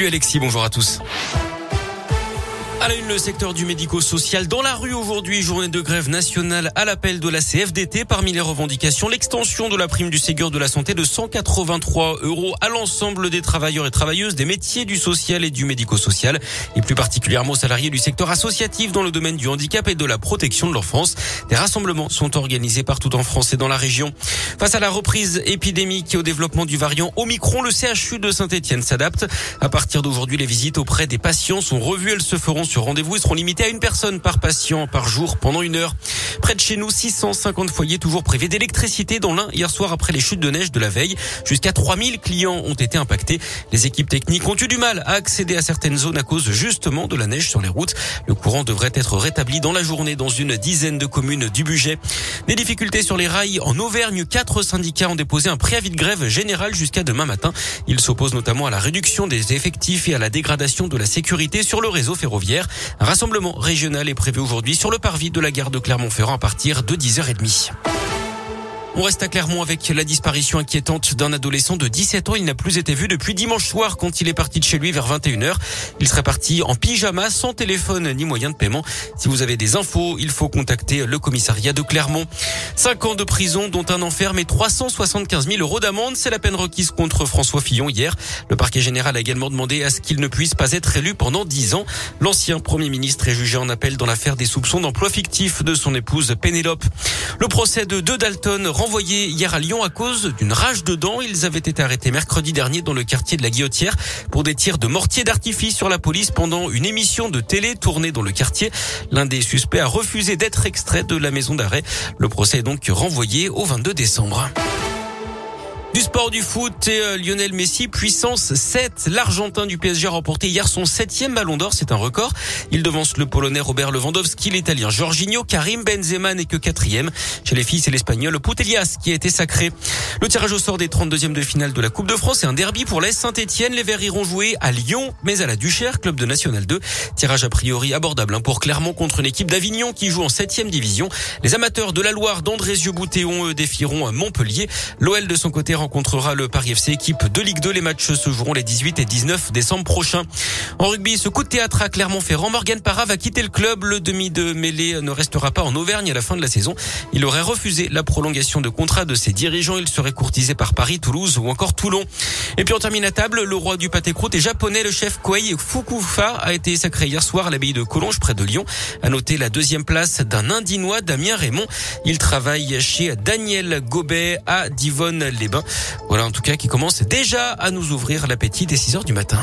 Salut Alexis, bonjour à tous. À la une, le secteur du médico-social dans la rue aujourd'hui, journée de grève nationale à l'appel de la CFDT. Parmi les revendications, l'extension de la prime du Ségur de la santé de 183 euros à l'ensemble des travailleurs et travailleuses des métiers du social et du médico-social et plus particulièrement aux salariés du secteur associatif dans le domaine du handicap et de la protection de l'enfance. Des rassemblements sont organisés partout en France et dans la région. Face à la reprise épidémique et au développement du variant Omicron, le CHU de Saint-Etienne s'adapte. À partir d'aujourd'hui, les visites auprès des patients sont revues. Elles se feront sur rendez-vous. Ils seront limités à une personne par patient par jour pendant une heure. Près de chez nous, 650 foyers toujours privés d'électricité dans l'un hier soir après les chutes de neige de la veille. Jusqu'à 3000 clients ont été impactés. Les équipes techniques ont eu du mal à accéder à certaines zones à cause justement de la neige sur les routes. Le courant devrait être rétabli dans la journée dans une dizaine de communes du budget. Des difficultés sur les rails en Auvergne. Quatre syndicats ont déposé un préavis de grève général jusqu'à demain matin. Ils s'opposent notamment à la réduction des effectifs et à la dégradation de la sécurité sur le réseau ferroviaire. Un rassemblement régional est prévu aujourd'hui sur le parvis de la gare de Clermont-Ferrand à partir de 10h30. On reste à Clermont avec la disparition inquiétante d'un adolescent de 17 ans. Il n'a plus été vu depuis dimanche soir quand il est parti de chez lui vers 21h. Il serait parti en pyjama, sans téléphone ni moyen de paiement. Si vous avez des infos, il faut contacter le commissariat de Clermont. Cinq ans de prison, dont un enferme et 375 000 euros d'amende. C'est la peine requise contre François Fillon hier. Le parquet général a également demandé à ce qu'il ne puisse pas être élu pendant 10 ans. L'ancien premier ministre est jugé en appel dans l'affaire des soupçons d'emploi fictif de son épouse Pénélope. Le procès de deux Dalton renvoyés hier à Lyon à cause d'une rage de dents. Ils avaient été arrêtés mercredi dernier dans le quartier de la Guillotière pour des tirs de mortier d'artifice sur la police pendant une émission de télé tournée dans le quartier. L'un des suspects a refusé d'être extrait de la maison d'arrêt. Le procès est donc renvoyé au 22 décembre. Du sport du foot euh, Lionel Messi, puissance 7. L'Argentin du PSG a remporté hier son septième ballon d'or. C'est un record. Il devance le Polonais Robert Lewandowski, l'Italien Jorginho, Karim Benzema n'est que quatrième. Chez les filles, c'est l'Espagnol Putelias qui a été sacré. Le tirage au sort des 32e de finale de la Coupe de France est un derby pour l'Est Saint-Etienne. Les Verts iront jouer à Lyon, mais à la Duchère, club de National 2. Tirage a priori abordable hein, pour Clermont contre une équipe d'Avignon qui joue en septième division. Les amateurs de la Loire d'Andrézieux-Boutéon, eux, défieront Montpellier. L'OL de son côté rencontrera le Paris FC équipe de Ligue 2. Les matchs se joueront les 18 et 19 décembre prochains. En rugby, ce coup de théâtre à Clermont-Ferrand, Morgan Parra va quitter le club. Le demi de mêlée ne restera pas en Auvergne à la fin de la saison. Il aurait refusé la prolongation de contrat de ses dirigeants. Il serait courtisé par Paris, Toulouse ou encore Toulon. Et puis on termine à table. Le roi du pâté croûte est japonais. Le chef Koei Fukufa a été sacré hier soir à l'abbaye de Collonges près de Lyon. A noter la deuxième place d'un Indinois, Damien Raymond. Il travaille chez Daniel Gobet à Divonne-les-Bains. Voilà en tout cas qui commence déjà à nous ouvrir l'appétit des 6 heures du matin.